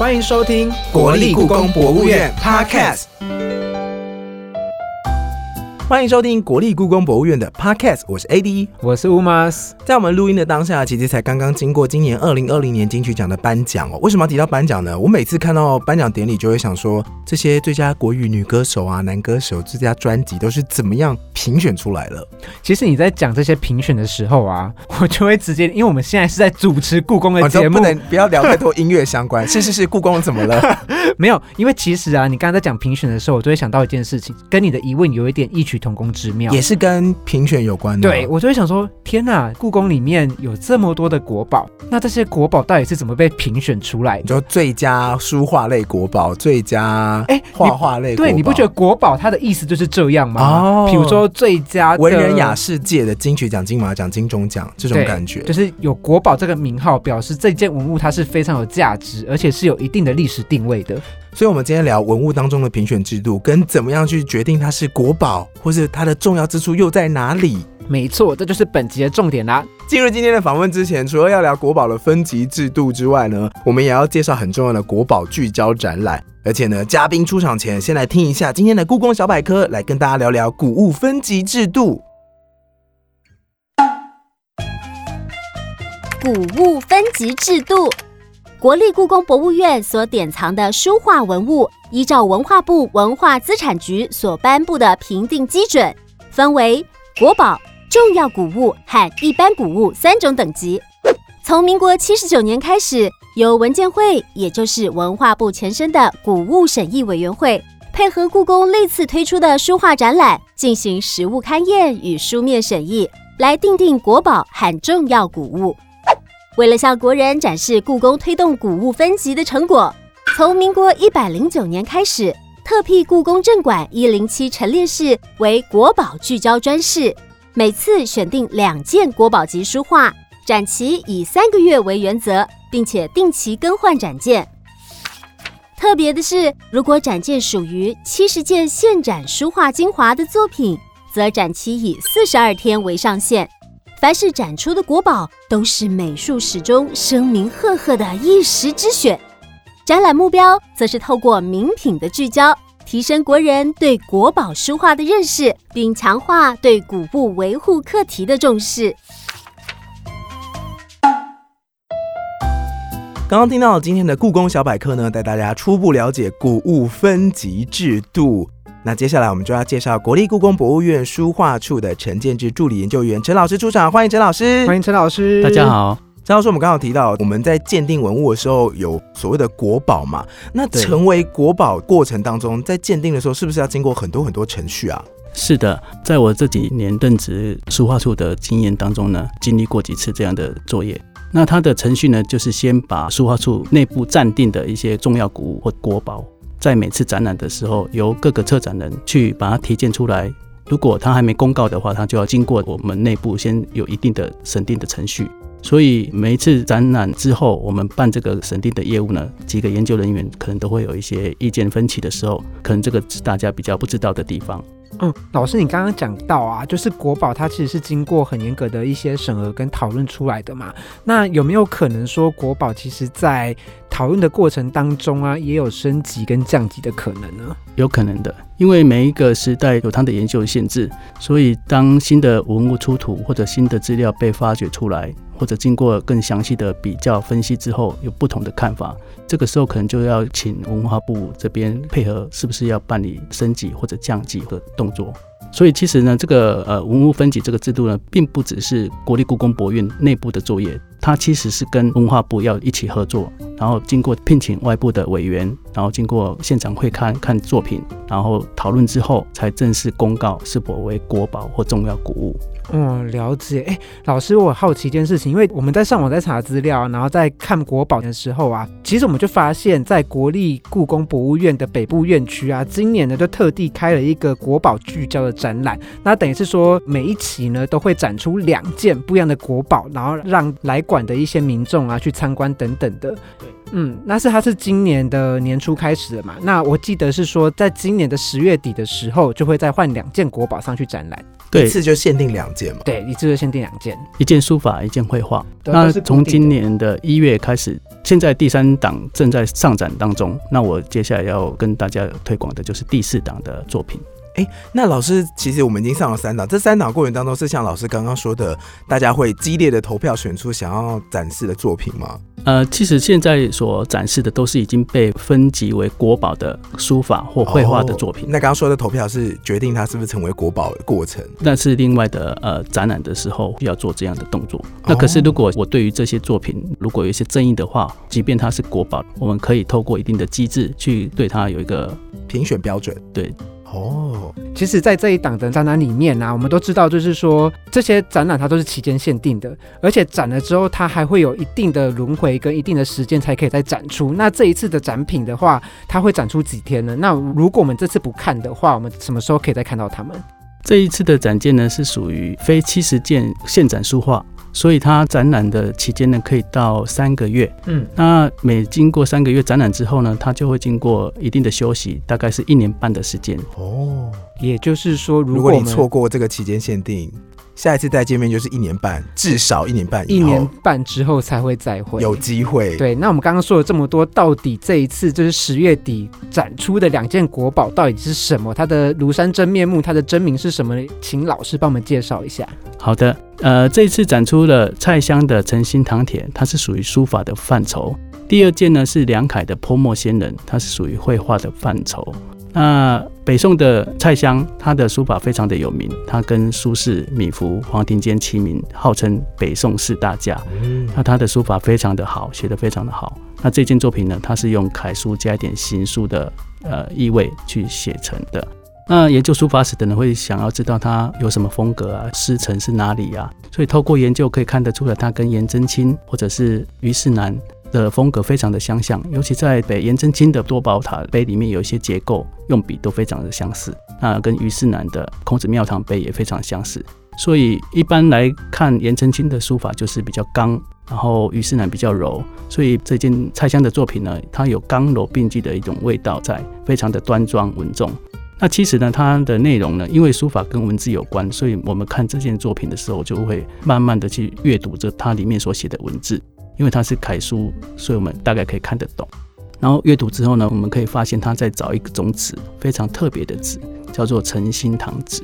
欢迎收听国立故宫博物院 Podcast。欢迎收听国立故宫博物院的 Podcast，我是 AD，我是 Umas。在我们录音的当下，其实才刚刚经过今年二零二零年金曲奖的颁奖哦。为什么要提到颁奖呢？我每次看到颁奖典礼，就会想说，这些最佳国语女歌手啊、男歌手、最佳专辑都是怎么样评选出来了？其实你在讲这些评选的时候啊，我就会直接，因为我们现在是在主持故宫的节目，不能不要聊太多音乐相关。是是是，故宫怎么了？没有，因为其实啊，你刚刚在讲评选的时候，我就会想到一件事情，跟你的疑问有一点异曲同工之妙，也是跟评选有关的。对，我就会想说，天哪，故宫里面有这么多的国宝，那这些国宝到底是怎么被评选出来？你说最佳书画类国宝，最佳哎画画类，对，你不觉得国宝它的意思就是这样吗？哦，比如说最佳文人雅士界的金曲奖、金马奖、金钟奖这种感觉，就是有国宝这个名号，表示这件文物它是非常有价值，而且是有一定的历史定位的。所以，我们今天聊文物当中的评选制度，跟怎么样去决定它是国宝，或是它的重要之处又在哪里？没错，这就是本集的重点啦。进入今天的访问之前，除了要聊国宝的分级制度之外呢，我们也要介绍很重要的国宝聚焦展览。而且呢，嘉宾出场前，先来听一下今天的故宫小百科，来跟大家聊聊古物分级制度。古物分级制度。国立故宫博物院所典藏的书画文物，依照文化部文化资产局所颁布的评定基准，分为国宝、重要古物和一般古物三种等级。从民国七十九年开始，由文建会，也就是文化部前身的古物审议委员会，配合故宫历次推出的书画展览，进行实物勘验与书面审议，来定定国宝和重要古物。为了向国人展示故宫推动古物分级的成果，从民国一百零九年开始，特辟故宫镇馆一零七陈列室为国宝聚焦专室，每次选定两件国宝级书画，展期以三个月为原则，并且定期更换展件。特别的是，如果展件属于七十件现展书画精华的作品，则展期以四十二天为上限。凡是展出的国宝，都是美术史中声名赫赫的一时之选。展览目标则是透过名品的聚焦，提升国人对国宝书画的认识，并强化对古物维护课题的重视。刚刚听到今天的故宫小百科呢，带大家初步了解古物分级制度。那接下来我们就要介绍国立故宫博物院书画处的陈建志助理研究员陈老师出场，欢迎陈老师，欢迎陈老师，大家好。陈老师，我们刚刚提到我们在鉴定文物的时候有所谓的国宝嘛？那成为国宝过程当中，在鉴定的时候是不是要经过很多很多程序啊？是的，在我这几年任职书画处的经验当中呢，经历过几次这样的作业。那它的程序呢，就是先把书画处内部暂定的一些重要古物或国宝。在每次展览的时候，由各个策展人去把它提荐出来。如果他还没公告的话，他就要经过我们内部先有一定的审定的程序。所以每一次展览之后，我们办这个审定的业务呢，几个研究人员可能都会有一些意见分歧的时候，可能这个是大家比较不知道的地方。嗯，老师，你刚刚讲到啊，就是国宝它其实是经过很严格的一些审核跟讨论出来的嘛。那有没有可能说国宝其实在讨论的过程当中啊，也有升级跟降级的可能呢？有可能的，因为每一个时代有它的研究限制，所以当新的文物出土或者新的资料被发掘出来。或者经过更详细的比较分析之后，有不同的看法，这个时候可能就要请文化部这边配合，是不是要办理升级或者降级的动作？所以其实呢，这个呃文物分级这个制度呢，并不只是国立故宫博物院内部的作业，它其实是跟文化部要一起合作，然后经过聘请外部的委员，然后经过现场会看看作品，然后讨论之后，才正式公告是否为国宝或重要古物。嗯，了解。哎，老师，我好奇一件事情，因为我们在上网在查资料，然后在看国宝的时候啊，其实我们就发现，在国立故宫博物院的北部院区啊，今年呢就特地开了一个国宝聚焦的展览。那等于是说，每一期呢都会展出两件不一样的国宝，然后让来馆的一些民众啊去参观等等的。对，嗯，那是它是今年的年初开始的嘛？那我记得是说，在今年的十月底的时候，就会再换两件国宝上去展览。对一次就限定两件嘛。对，一次就限定两件。一件书法，一件绘画。那从今年的一月开始，现在第三档正在上展当中。那我接下来要跟大家推广的就是第四档的作品。那老师，其实我们已经上了三档，这三档过程当中是像老师刚刚说的，大家会激烈的投票选出想要展示的作品吗？呃，其实现在所展示的都是已经被分级为国宝的书法或绘画的作品。哦那刚刚说的投票是决定它是不是成为国宝的过程。但是另外的呃展览的时候要做这样的动作。那可是如果我对于这些作品如果有一些争议的话，即便它是国宝，我们可以透过一定的机制去对它有一个评选标准对哦，其实，在这一档的展览里面呢、我们都知道，就是说这些展览它都是期间限定的，而且展了之后，它还会有一定的轮回跟一定的时间才可以再展出。那这一次的展品的话，它会展出几天呢？那如果我们这次不看的话，我们什么时候可以再看到它们？这一次的展件呢是属于非七十件现展书画。所以它展览的期间呢，可以到三个月。嗯，那每经过三个月展览之后呢，它就会经过一定的休息，大概是一年半的时间。哦，也就是说，如果你错过这个期间限定，下一次再见面就是一年半，至少一年半一年半之后才会再会。有机会。，对，那我们刚刚说了这么多，到底这一次就是十月底展出的两件国宝到底是什么？它的庐山真面目，它的真名是什么呢？请老师帮我们介绍一下。好的，呃，这一次展出了蔡襄的诚心堂帖，它是属于书法的范畴。第二件呢是梁楷的泼墨仙人，它是属于绘画的范畴。那北宋的蔡襄，他的书法非常的有名，他跟苏轼、米芾、黄庭坚齐名，号称北宋四大家。嗯，那他的书法非常的好，写得非常的好。那这件作品呢，它是用楷书加一点行书的呃意味去写成的。那研究书法史的人会想要知道他有什么风格啊，师承是哪里啊？所以透过研究可以看得出来，他跟颜真卿或者是虞世南的风格非常的相像，尤其在北颜真卿的多宝塔碑里面有一些结构用笔都非常的相似，那跟虞世南的孔子庙堂碑也非常相似。所以一般来看，颜真卿的书法就是比较刚，然后虞世南比较柔，所以这件蔡襄的作品呢，它有刚柔并济的一种味道在，非常的端庄稳重。那其实呢，它的内容呢，因为书法跟文字有关，所以我们看这件作品的时候，就会慢慢的去阅读这它里面所写的文字，因为它是楷书，所以我们大概可以看得懂。然后阅读之后呢，我们可以发现他在找一种纸，非常特别的纸，叫做诚心堂纸。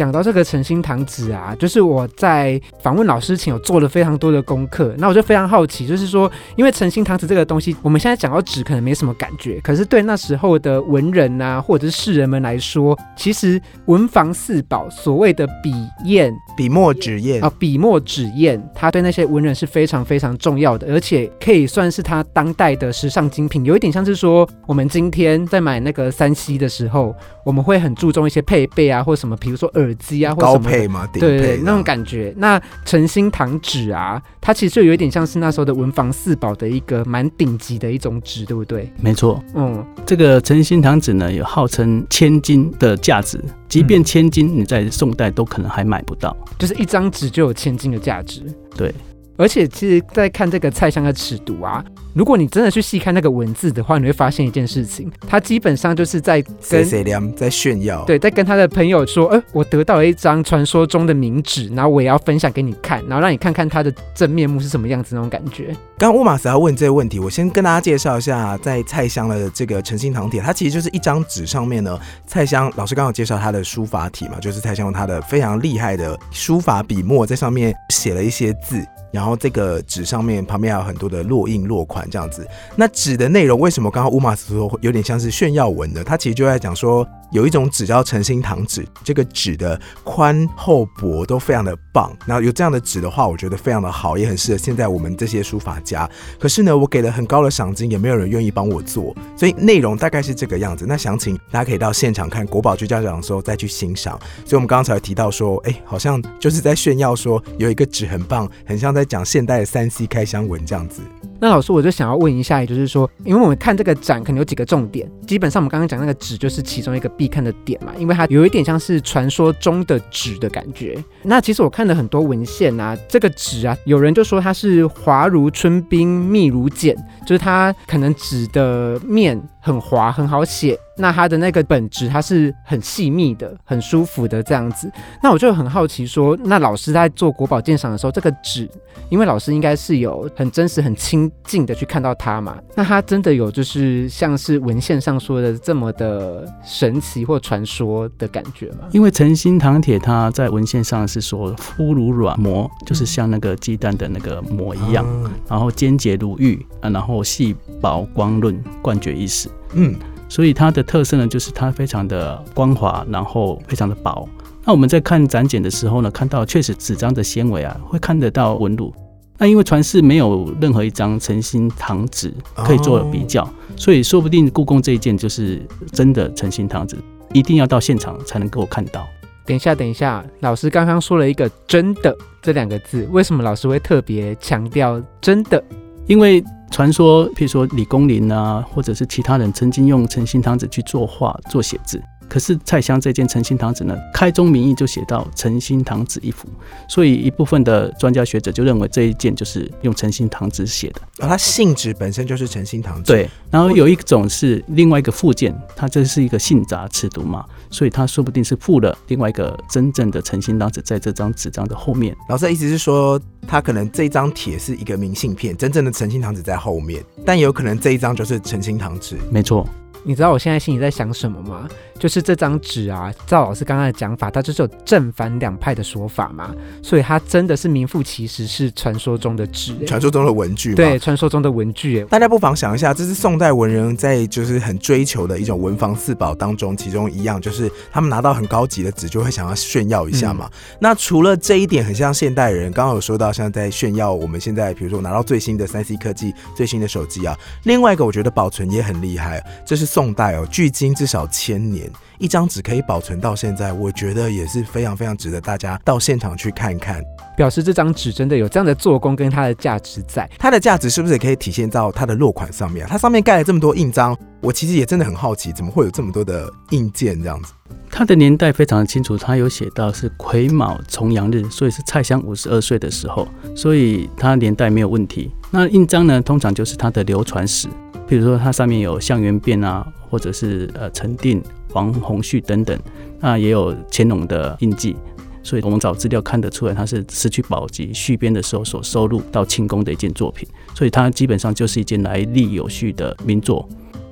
讲到这个诚心堂纸啊，就是我在访问老师前有做了非常多的功课，那我就非常好奇，就是说，因为诚心堂纸这个东西，我们现在讲到纸可能没什么感觉，可是对那时候的文人啊，或者是士人们来说，其实文房四宝所谓的笔砚笔墨纸砚。啊，笔墨纸砚，它对那些文人是非常非常重要的，而且可以算是他当代的时尚精品，有一点像是说，我们今天在买那个三 C 的时候，我们会很注重一些配备啊，或什么，比如说耳机啊，或高什么的配嘛，顶对对对，那种感觉。那诚心堂纸啊，它其实就有一点像是那时候的文房四宝的一个蛮顶级的一种纸，对不对？没错，嗯，这个诚心堂纸呢，有号称千金的价值，即便千金，你在宋代都可能还买不到。就是一张纸就有千金的价值。对。而且，其实，在看这个蔡襄的尺度啊，如果你真的去细看那个文字的话，你会发现一件事情，他基本上就是在跟谁谁在炫耀。，对，在跟他的朋友说，呃，我得到了一张传说中的名纸，然后我也要分享给你看，然后让你看看他的真面目是什么样子那种感觉。刚刚乌马斯要问这个问题，我先跟大家介绍一下，在蔡襄的这个诚心堂帖，它其实就是一张纸上面呢，蔡襄老师刚好介绍他的书法体嘛，就是蔡襄用他的非常厉害的书法笔墨在上面写了一些字。然后这个纸上面旁边还有很多的落印落款这样子。那纸的内容为什么刚刚乌马斯说有点像是炫耀文呢？它其实就在讲说，有一种纸叫诚心堂纸，这个纸的宽厚薄都非常的棒。然后有这样的纸的话，我觉得非常的好，也很适合现在我们这些书法家。可是呢，我给了很高的赏金，也没有人愿意帮我做，所以内容大概是这个样子。那详情大家可以到现场看国宝局家长的时候再去欣赏。所以我们刚刚才提到说，哎，好像就是在炫耀说有一个纸很棒，很像在讲现代的三 C 开箱文这样子。那老师，我就想要问一下，也就是说，因为我们看这个展可能有几个重点，基本上我们刚刚讲那个纸就是其中一个必看的点嘛，因为它有一点像是传说中的纸的感觉。那其实我看了很多文献啊，这个纸啊，有人就说它是滑如春冰，密如茧，就是它可能纸的面很滑，很好写。那它的那个本质它是很细密的、很舒服的这样子。那我就很好奇说，那老师在做国宝鉴赏的时候，这个纸，因为老师应该是有很真实、很亲近的去看到它嘛，那它真的有就是像是文献上说的这么的神奇或传说的感觉吗？因为诚心堂铁它在文献上是说肤如软膜，就是像那个鸡蛋的那个膜一样，嗯然后坚结如玉啊，然后细薄光润，冠绝一时。嗯，所以它的特色呢，就是它非常的光滑，然后非常的薄。那我们在看展检的时候呢，看到确实纸张的纤维啊，会看得到纹路。那因为传世没有任何一张诚心堂纸可以做比较，所以说不定故宫这一件就是真的诚心堂纸，一定要到现场才能够看到。等一下，等一下，老师刚刚说了一个“真的”这两个字，为什么老师会特别强调“真的因为传说，譬如说李公麟啊，或者是其他人曾经用诚心堂纸去作画、做写字。可是蔡襄这件诚心堂纸呢，开宗明义就写到诚心堂纸一幅，所以一部分的专家学者就认为这一件就是用诚心堂纸写的。哦，它性质本身就是诚心堂纸，对，然后有一种是另外一个附件，它这是一个信札尺牍嘛，所以他说不定是附了另外一个真正的诚心堂纸在这张纸张的后面。老师的意思是说，他可能这张帖是一个明信片，真正的诚心堂纸在后面，但也有可能这一张就是诚心堂纸。没错，？”你知道我现在心里在想什么吗？就是这张纸啊，赵老师刚刚的讲法，它就是有正反两派的说法嘛，所以它真的是名副其实是传说中的纸、欸传说中的文具。对，传说中的文具、欸。大家不妨想一下，这是宋代文人在就是很追求的一种文房四宝当中，其中一样就是他们拿到很高级的纸，就会想要炫耀一下嘛。那除了这一点，很像现代人，刚刚有说到像在炫耀我们现在，比如说拿到最新的三 C 科技、最新的手机啊。另外一个，我觉得保存也很厉害，这是宋代哦，距今至少千年。一张纸可以保存到现在，我觉得也是非常非常值得大家到现场去看看。表示这张纸真的有这样的做工跟它的价值在。它的价值是不是也可以体现到它的落款上面啊？它上面盖了这么多印章，我其实也真的很好奇，怎么会有这么多的印件这样子？它的年代非常的清楚，它有写到是癸卯重阳日，所以是蔡襄五十二岁的时候，所以它年代没有问题。那印章呢，通常就是它的流传史，比如说它上面有项元变啊，或者是呃陈定、王洪旭等等，那也有乾隆的印记。所以我们找资料看得出来，它是《失去宝籍》续编的时候所收录到清宫的一件作品，所以它基本上就是一件来历有序的名作。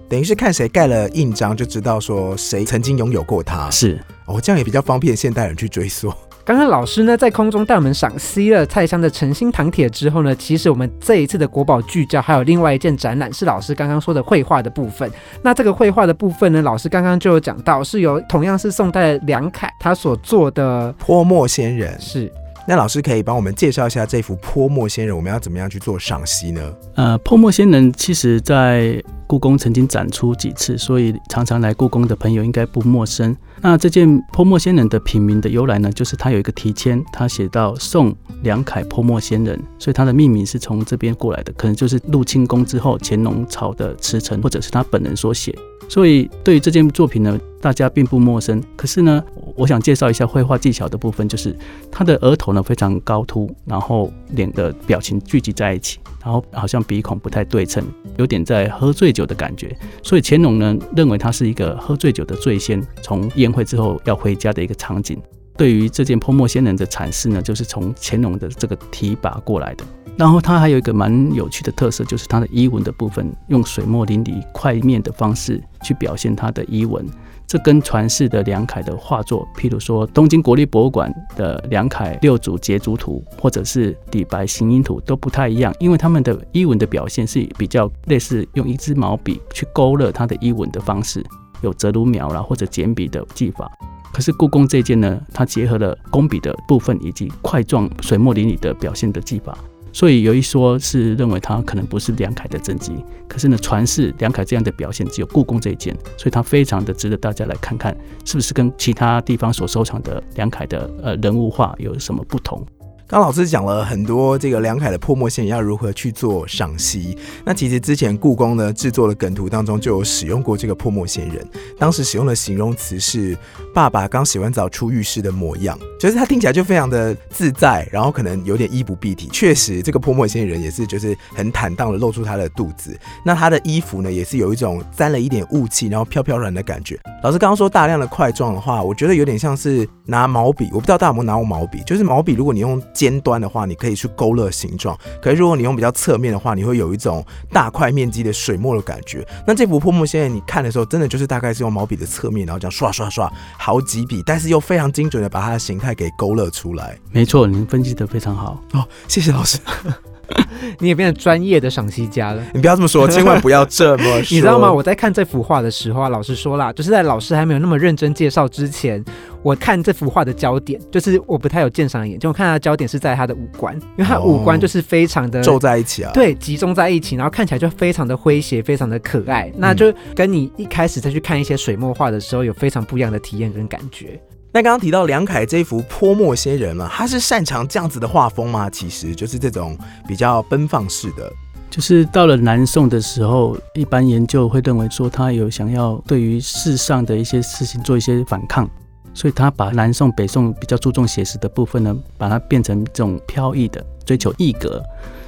等于是看谁盖了印章，就知道说谁曾经拥有过它。是，哦，这样也比较方便现代人去追溯。刚刚老师呢在空中带我们赏析了蔡襄的诚心堂帖之后呢，其实我们这一次的国宝聚焦还有另外一件展览是老师刚刚说的绘画的部分。那这个绘画的部分呢，老师刚刚就有讲到，是由同样是宋代的梁楷他所做的泼墨仙人，是那老师可以帮我们介绍一下这幅泼墨仙人，我们要怎么样去做赏析呢？呃，泼墨仙人其实在故宫曾经展出几次，所以常常来故宫的朋友应该不陌生。那这件泼墨仙人的品名的由来呢，就是它有一个题签，它写到宋梁楷泼墨仙人，所以它的命名是从这边过来的，可能就是入清宫之后乾隆朝的辞呈，或者是他本人所写。所以对于这件作品呢，大家并不陌生。可是呢，我想介绍一下绘画技巧的部分，就是他的额头呢非常高凸，然后脸的表情聚集在一起，然后好像鼻孔不太对称，有点在喝醉酒的感觉。所以乾隆呢认为他是一个喝醉酒的醉仙，从宴会之后要回家的一个场景。对于这件泼墨仙人的阐释呢，就是从乾隆的这个提拔过来的。然后它还有一个蛮有趣的特色，就是它的衣纹的部分，用水墨淋漓、块面的方式去表现它的衣纹。这跟传世的梁楷的画作，譬如说东京国立博物馆的梁楷六组节竹图，或者是底白行音图都不太一样，因为他们的衣纹的表现是比较类似用一支毛笔去勾勒它的衣纹的方式，有折如描啦或者简笔的技法。可是故宫这件呢，它结合了工笔的部分以及块状水墨淋漓的表现的技法。所以有一说是认为它可能不是梁凯的真迹，可是呢，传世梁凯这样的表现只有故宫这一件，所以它非常的值得大家来看看，是不是跟其他地方所收藏的梁凯的呃人物画有什么不同。刚老师讲了很多这个梁凯的破墨线要如何去做赏析。那其实之前故宫呢制作的梗图当中就有使用过这个破墨仙人，当时使用的形容词是爸爸刚洗完澡出浴室的模样，就是他听起来就非常的自在，然后可能有点衣不蔽体。确实，这个破墨仙人也是就是很坦荡的露出他的肚子。那他的衣服呢也是有一种沾了一点雾气，然后飘飘然的感觉。老师刚刚说大量的块状的话，我觉得有点像是拿毛笔，我不知道大家有没有拿过毛笔，就是毛笔如果你用尖端的话，你可以去勾勒形状。可是如果你用比较侧面的话，你会有一种大块面积的水墨的感觉。那这幅泼墨现在你看的时候，真的就是大概是用毛笔的侧面，然后这样刷刷刷好几笔，但是又非常精准的把它的形态给勾勒出来。没错，您分析的非常好哦，谢谢老师。你也变成专业的赏析家了。你不要这么说，千万不要这么说。你知道吗？我在看这幅画的时候啊，老师说啦，就是在老师还没有那么认真介绍之前，我看这幅画的焦点，就是我不太有鉴赏眼睛，我看它的焦点是在他的五官，因为他五官就是非常的皱在一起啊，对，集中在一起，然后看起来就非常的诙谐，非常的可爱。那就跟你一开始再去看一些水墨画的时候，有非常不一样的体验跟感觉。那刚刚提到梁凯这幅泼墨仙人嘛，他是擅长这样子的画风吗？其实就是这种比较奔放式的。就是到了南宋的时候，一般研究会认为说他有想要对于世上的一些事情做一些反抗，所以他把南宋、北宋比较注重写实的部分呢，把它变成这种飘逸的，追求逸格，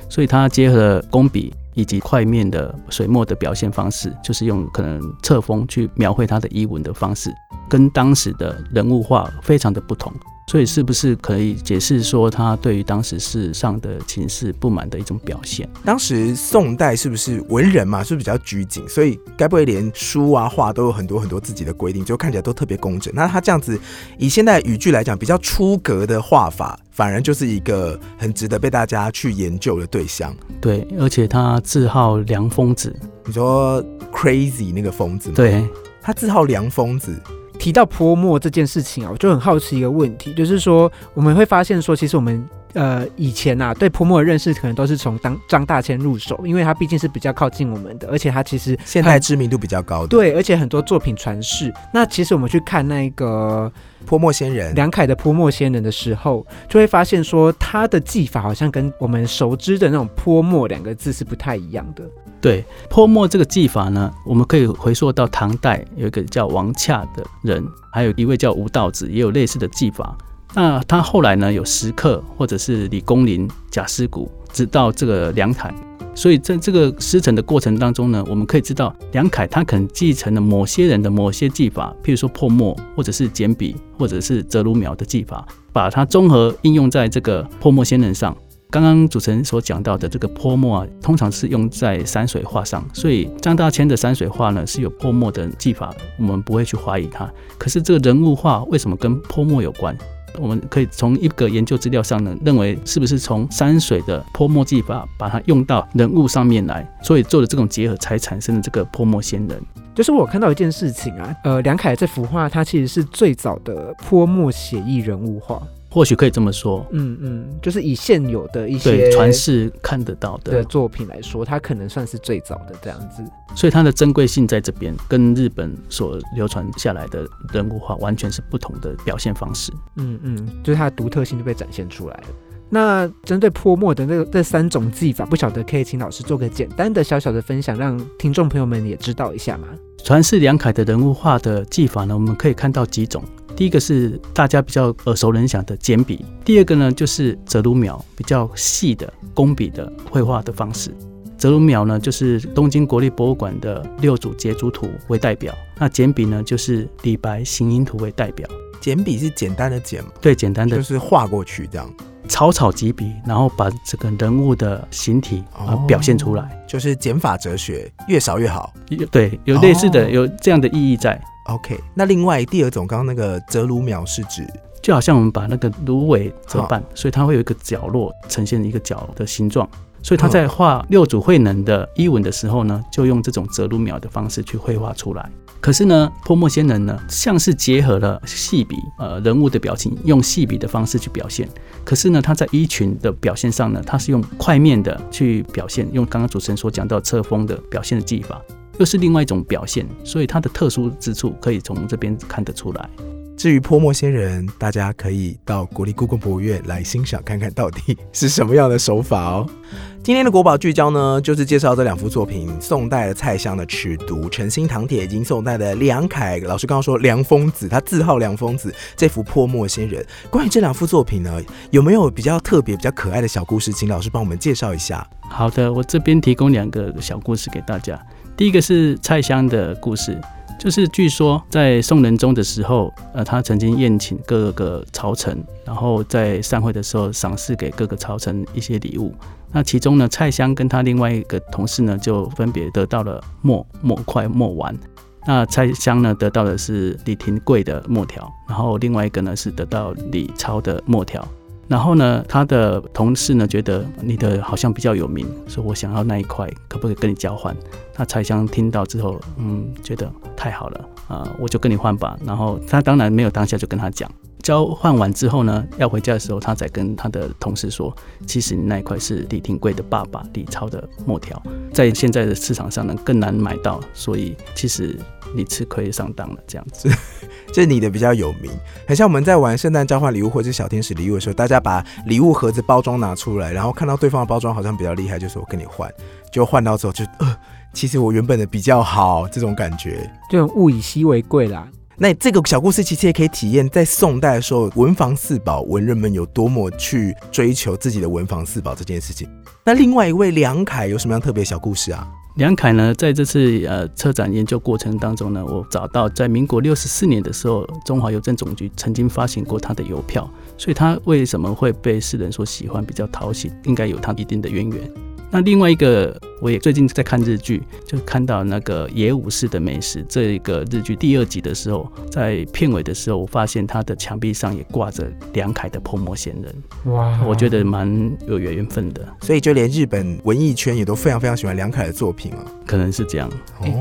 所以他结合了工笔。以及块面的水墨的表现方式，就是用可能侧锋去描绘他的衣纹的方式，跟当时的人物画非常的不同。所以是不是可以解释说，他对于当时世上的情势不满的一种表现？当时宋代是不是文人嘛，是不是比较拘谨？所以该不会连书啊画都有很多很多自己的规定，就看起来都特别工整？那他这样子以现代语句来讲，比较出格的画法，反而就是一个很值得被大家去研究的对象。对，而且他自号梁疯子。你说 crazy 那个疯子？对，他自号梁疯子。提到泼墨这件事情啊，我就很好奇一个问题，就是说我们会发现说，其实我们呃以前呐对泼墨的认识可能都是从当张大千入手，因为他毕竟是比较靠近我们的，而且他其实现在知名度比较高的，对，而且很多作品传世。那其实我们去看那个泼墨仙人梁凯的泼墨仙人的时候，就会发现说他的技法好像跟我们熟知的那种泼墨两个字是不太一样的。对泼墨这个技法呢，我们可以回溯到唐代，有一个叫王洽的人，还有一位叫吴道子，也有类似的技法。那他后来呢，有石刻或者是李公麟、贾思古，直到这个梁凯。所以在这个师承的过程当中呢，我们可以知道梁凯他可能继承了某些人的某些技法，譬如说泼墨，或者是简笔，或者是折卢描的技法，把它综合应用在这个泼墨仙人上。刚刚主持人所讲到的这个泼墨啊，通常是用在山水画上，所以张大千的山水画呢是有泼墨的技法，我们不会去怀疑他。可是这个人物画为什么跟泼墨有关？我们可以从一个研究资料上呢，认为是不是从山水的泼墨技法把它用到人物上面来，所以做了这种结合，才产生了这个泼墨仙人。就是我看到一件事情啊，呃，梁凯这幅画，它其实是最早的泼墨写意人物画。或许可以这么说，嗯嗯，就是以现有的一些传世看得到的作品来说，它可能算是最早的这样子，所以它的珍贵性在这边，跟日本所流传下来的人物画完全是不同的表现方式。嗯嗯，就是它的独特性就被展现出来了。那针对泼墨的那这三种技法，不晓得可以请老师做个简单的小小的分享，让听众朋友们也知道一下吗？传世梁楷的人物画的技法呢，我们可以看到几种。第一个是大家比较耳熟能详的简笔，第二个呢就是折卢描，比较细的工笔的绘画的方式。折卢描呢就是东京国立博物馆的六组截竹图为代表，那简笔呢就是李白行吟图为代表。简笔是简单的简对，简单的就是画过去这样，草草几笔，然后把这个人物的形体啊表现出来，就是减法哲学，越少越好。对，有类似的有这样的意义在。OK，那另外第二种，刚刚那个折芦描是指，就好像我们把那个芦苇折半，所以它会有一个角落呈现一个角的形状，所以他在画六祖慧能的衣纹的时候呢，就用这种折芦描的方式去绘画出来。可是呢，泼墨仙人呢，像是结合了细笔，呃，人物的表情用细笔的方式去表现。可是呢，他在衣裙的表现上呢，他是用块面的去表现，用刚刚主持人所讲到侧锋的表现的技法。又是另外一种表现，所以它的特殊之处可以从这边看得出来。至于泼墨仙人，大家可以到国立故宫博物院来欣赏看看到底是什么样的手法哦。今天的国宝聚焦呢，就是介绍这两幅作品：宋代的蔡襄的《尺牍》，诚心堂帖，以及宋代的梁楷。老师刚刚说梁疯子，他自号梁疯子，这幅泼墨仙人。关于这两幅作品呢，有没有比较特别、比较可爱的小故事？请老师帮我们介绍一下。好的，我这边提供两个小故事给大家。第一个是蔡襄的故事。就是据说在宋仁宗的时候，呃，他曾经宴请各个朝臣，然后在散会的时候赏赐给各个朝臣一些礼物。那其中呢，蔡襄跟他另外一个同事呢，就分别得到了墨墨块墨丸。那蔡襄呢，得到的是李廷贵的墨条，然后另外一个呢是得到李超的墨条。然后呢，他的同事呢觉得你的好像比较有名，说我想要那一块，可不可以跟你交换？那蔡香听到之后，嗯，觉得太好了啊，我就跟你换吧。然后他当然没有当下就跟他讲，交换完之后呢，要回家的时候，他才跟他的同事说，其实你那一块是李廷贵的爸爸李超的墨条，在现在的市场上呢更难买到，所以其实。你吃亏上当了，这样子，这是你的比较有名，很像我们在玩圣诞交换礼物或者小天使礼物的时候，大家把礼物盒子包装拿出来，然后看到对方的包装好像比较厉害，就说我跟你换，就换到之后就呃，其实我原本的比较好，这种感觉，就物以稀为贵啦。那这个小故事其实也可以体验在宋代的时候，文房四宝文人们有多么去追求自己的文房四宝这件事情。那另外一位梁凯有什么样特别小故事啊？梁凯呢，在这次呃车展研究过程当中呢，我找到在民国六十四年的时候，中华邮政总局曾经发行过他的邮票，所以他为什么会被世人所喜欢，比较讨喜，应该有他一定的渊源。那另外一个，我也最近在看日剧，就看到那个野武士的美食这一个日剧第二集的时候，在片尾的时候，我发现他的墙壁上也挂着梁凯的泼墨仙人。哇，我觉得蛮有缘分的。所以就连日本文艺圈也都非常非常喜欢梁凯的作品啊，可能是这样。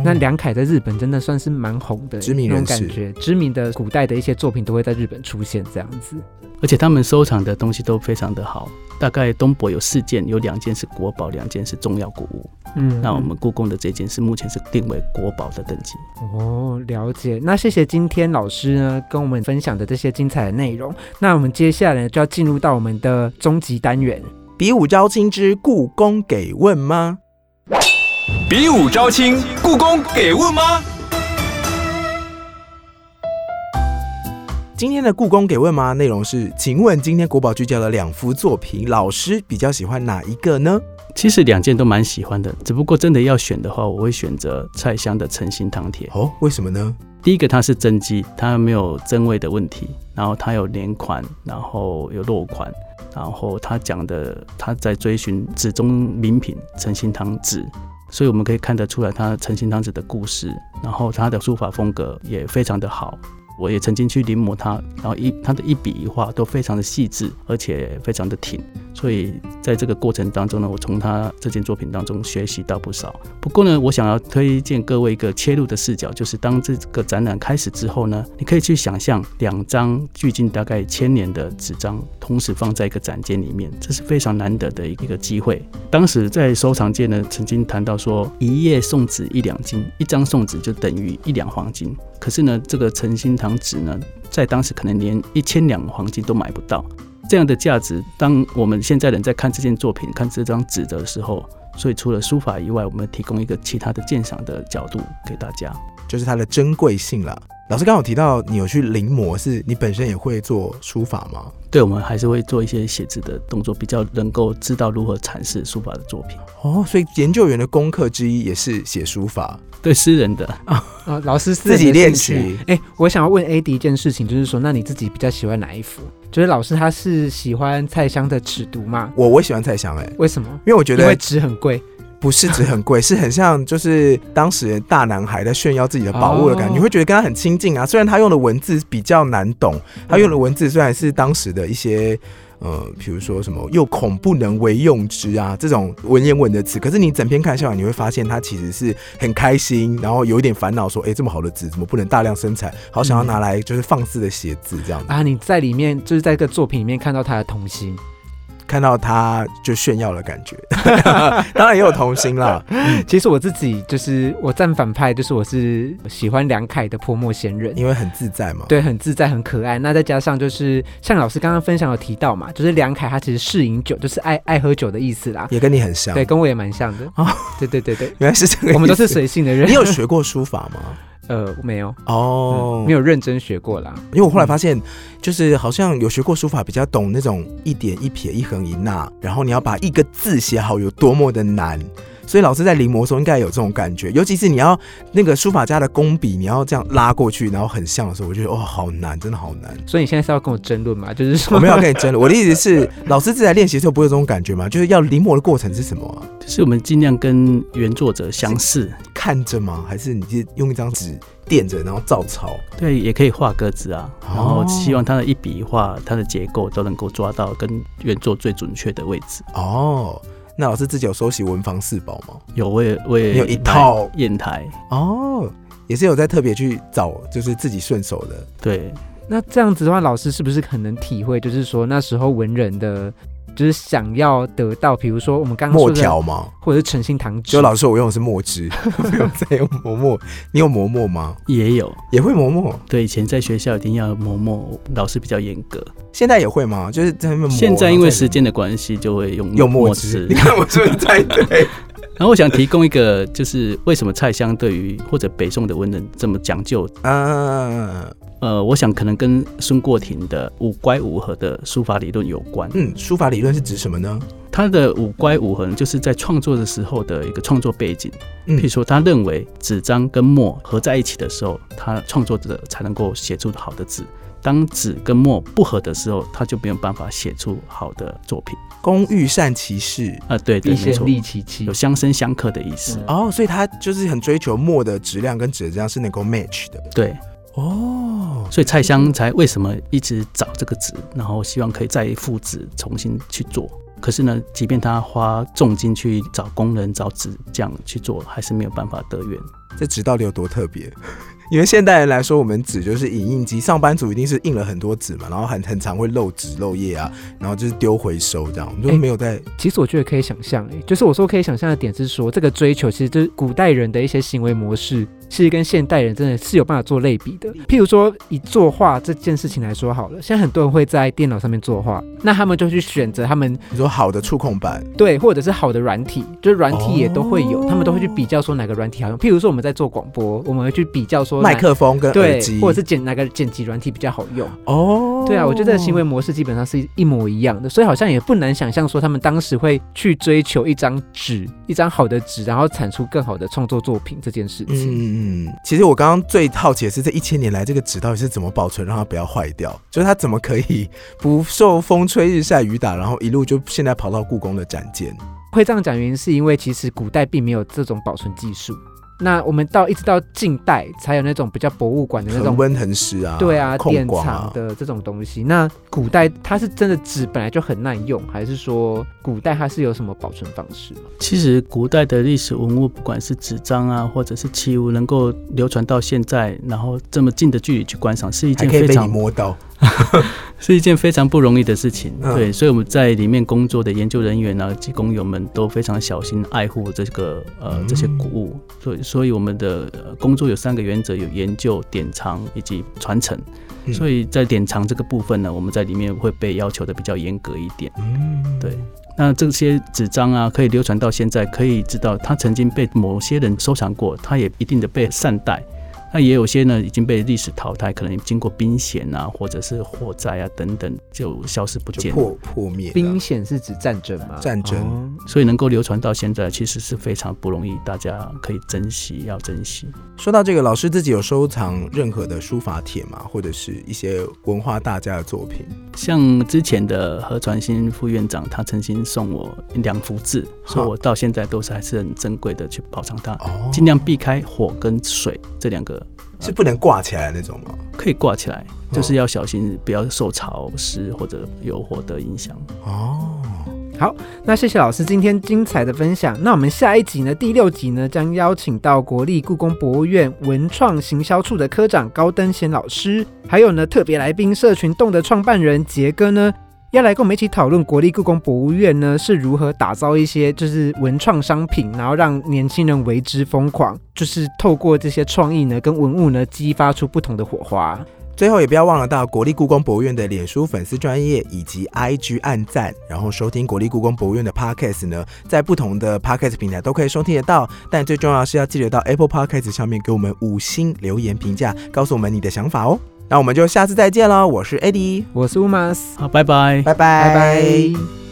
那梁凯在日本真的算是蛮红的，知名人士，知名的古代的一些作品都会在日本出现这样子。而且他们收藏的东西都非常的好，大概东博有四件，有两件是国宝，两件是重要古物。嗯，那我们故宫的这件是目前是定为国宝的等级。哦，了解。那谢谢今天老师呢跟我们分享的这些精彩的内容。那我们接下来就要进入到我们的终极单元——比武招亲之故宫给问吗？比武招亲，故宫给问吗？今天的故宫给问吗？内容是，请问今天国宝聚焦的两幅作品，老师比较喜欢哪一个呢？其实两件都蛮喜欢的，只不过真的要选的话，我会选择蔡襄的诚心堂帖。哦，为什么呢？第一个它是真迹，它没有真伪的问题，然后它有连款，然后有落款，然后它讲的他在追寻纸中名品诚心堂纸，所以我们可以看得出来他诚心堂子的故事，然后他的书法风格也非常的好。我也曾经去临摹它，然后一它的一笔一画都非常的细致，而且非常的挺，所以在这个过程当中呢，我从他这件作品当中学习到不少。不过呢，我想要推荐各位一个切入的视角，就是当这个展览开始之后呢，你可以去想象两张距今大概千年的纸张同时放在一个展间里面，这是非常难得的一个机会。当时在收藏界呢，曾经谈到说，一页宋纸一两金，一张宋纸就等于一两黄金。可是呢，这个诚心堂纸呢，在当时可能连一千两黄金都买不到，这样的价值，当我们现在人在看这件作品、看这张纸的时候，所以除了书法以外，我们提供一个其他的鉴赏的角度给大家，就是它的珍贵性了。老师刚好提到你有去临摹，是你本身也会做书法吗？对，我们还是会做一些写字的动作，比较能够知道如何阐释书法的作品。哦，所以研究员的功课之一也是写书法，对诗人的啊啊，老师自己练习。哎，我想要问 A D 一件事情，就是说，那你自己比较喜欢哪一幅？就是老师他是喜欢蔡襄的尺牍吗？我我喜欢蔡襄，哎，为什么？因为我觉得因为纸很贵。不是纸很贵，是很像就是当时大男孩在炫耀自己的宝物的感觉，你会觉得跟他很亲近啊。虽然他用的文字比较难懂，他用的文字虽然是当时的一些呃，比如说什么又恐不能为用之啊这种文言文的词，可是你整篇看下来，你会发现他其实是很开心，然后有一点烦恼，说哎，这么好的纸怎么不能大量生产？好想要拿来就是放肆的写字这样子啊。你在里面就是在这个作品里面看到他的童心。看到他就炫耀的感觉，当然也有童心啦。其实我自己就是我站反派，就是我是喜欢梁凯的泼墨仙人。因为很自在嘛。对，很自在，很可爱。那再加上就是像老师刚刚分享有提到嘛，就是梁凯他其实嗜饮酒，就是爱爱喝酒的意思啦。也跟你很像。对，跟我也蛮像的。哦对对对对，原来是这个。我们都是。随性的人。你有学过书法吗？呃，没有，哦嗯，没有认真学过啦。因为我后来发现，就是好像有学过书法，比较懂那种一点一撇、一横一捺，然后你要把一个字写好，有多么的难。所以老师在临摹的时候应该有这种感觉，尤其是你要那个书法家的工笔，你要这样拉过去，然后很像的时候，我觉得哦，好难，真的好难。所以你现在是要跟我争论吗？就是说，我没有要跟你争论，我的意思是，老师自在练习的时候不会有这种感觉吗？就是要临摹的过程是什么啊？就是我们尽量跟原作者相似，看着吗？还是你是用一张纸垫着，然后照抄？对，也可以画格子啊，哦然后希望它的一笔一画，它的结构都能够抓到跟原作最准确的位置。哦，那老师自己有收集文房四宝吗？有，我也我也有一套买砚台，哦，也是有在特别去找，就是自己顺手的。对，那这样子的话，老师是不是很能体会？就是说那时候文人的，就是想要得到，比如说我们刚刚墨，条吗？或者是诚信糖纸。就老师说我用的是墨汁，不用再用磨墨。你有磨墨吗？也有。也会磨墨？对，以前在学校一定要磨墨，老师比较严格。现在也会吗？就是在那边磨。现在因为时间的关系，就会用用墨汁汁。你。看我是不是猜对？然后我想提供一个，就是为什么蔡襄对于或者北宋的文人这么讲究？啊，呃，我想可能跟孙过庭的五乖五合的书法理论有关。嗯，书法理论是指什么呢？他的五乖五合就是在创作的时候的一个创作背景。嗯譬如说，他认为纸张跟墨合在一起的时候，他创作者才能够写出好的字。当纸跟墨不合的时候，他就没有办法写出好的作品。工欲善其事。啊、对对，必先没错，利其器有。相生相克的意思。嗯哦，所以他就是很追求墨的质量跟纸的质量是能够 match 的。对，哦，所以蔡襄才为什么一直找这个纸，然后希望可以再复制重新去做。可是呢，即便他花重金去找工人、找纸匠去做，还是没有办法得源。这纸到底有多特别？因为现代人来说，我们纸就是影印机，上班族一定是印了很多纸嘛，然后很很常会漏纸漏页啊，然后就是丢回收这样，我们就哎没有在、其实我觉得可以想象，诶，就是我说可以想象的点是说，这个追求其实就是古代人的一些行为模式，其实跟现代人真的是有办法做类比的。譬如说，以作画这件事情来说好了，现在很多人会在电脑上面作画，那他们就去选择他们你说好的触控板，对，或者是好的软体，就是软体也都会有，哦他们都会去比较说哪个软体好用。譬如说我们在做广播，我们会去比较说麦克风跟耳对机，，或者是剪哪个剪辑软体比较好用。哦，对啊，我觉得行为模式基本上是一模一样的，所以好像也不难想象说他们当时会去追求一张纸，一张好的纸，然后产出更好的创作作品这件事情。嗯嗯，其实我刚刚最好奇的是，这一千年来这个纸到底是怎么保存，让它不要坏掉？就是它怎么可以不受风吹日晒雨打，然后一路就现在跑到故宫的展间？会这样讲原因是因为其实古代并没有这种保存技术。那我们到一直到近代才有那种比较博物馆的那种恒温恒湿啊，对啊，典控光藏啊，的这种东西。那古代它是真的纸本来就很耐用，还是说古代它是有什么保存方式吗？其实古代的历史文物，不管是纸张啊，或者是器物，能够流传到现在，然后这么近的距离去观赏，是一还可以被你件非常摸到。是一件非常不容易的事情。嗯对，所以我们在里面工作的研究人员啊及工友们都非常小心爱护这个呃嗯这些古物。所以，所以我们的呃工作有三个原则：有研究、典藏以及传承。嗯所以在典藏这个部分呢，我们在里面会被要求的比较严格一点。嗯，对那这些纸张啊，可以流传到现在，可以知道它曾经被某些人收藏过，它也一定的被善待。那也有些呢已经被历史淘汰，可能经过兵险啊，或者是火灾啊等等，就消失不见了。破破灭了兵险是指战争吗？战争哦所以能够流传到现在，其实是非常不容易，大家可以珍惜，要珍惜。说到这个，老师自己有收藏任何的书法帖吗？或者是一些文化大家的作品？像之前的何传新副院长，他曾经送我两幅字，说我到现在都是还是很珍贵的去保藏它，哦，尽量避开火跟水这两个是不能挂起来的那种吗？可以挂起来，就是要小心不要受潮湿或者有火的影响。哦，好，那谢谢老师今天精彩的分享。那我们下一集呢，第六集呢，将邀请到国立故宫博物院文创行销处的科长高登贤老师，还有呢特别来宾社群洞的创办人杰哥呢，要来跟我们一起讨论国立故宫博物院呢是如何打造一些就是文创商品，然后让年轻人为之疯狂，就是透过这些创意呢跟文物呢激发出不同的火花。最后也不要忘了到国立故宫博物院的脸书粉丝专业以及 IG 按赞，然后收听国立故宫博物院的 Podcast 呢，在不同的 Podcast 平台都可以收听得到。但最重要是要记得到 Apple Podcast 上面给我们五星留言评价，告诉我们你的想法哦。那我们就下次再见喽，我是 Eddie，我是 Umas，好，拜拜。拜拜拜拜。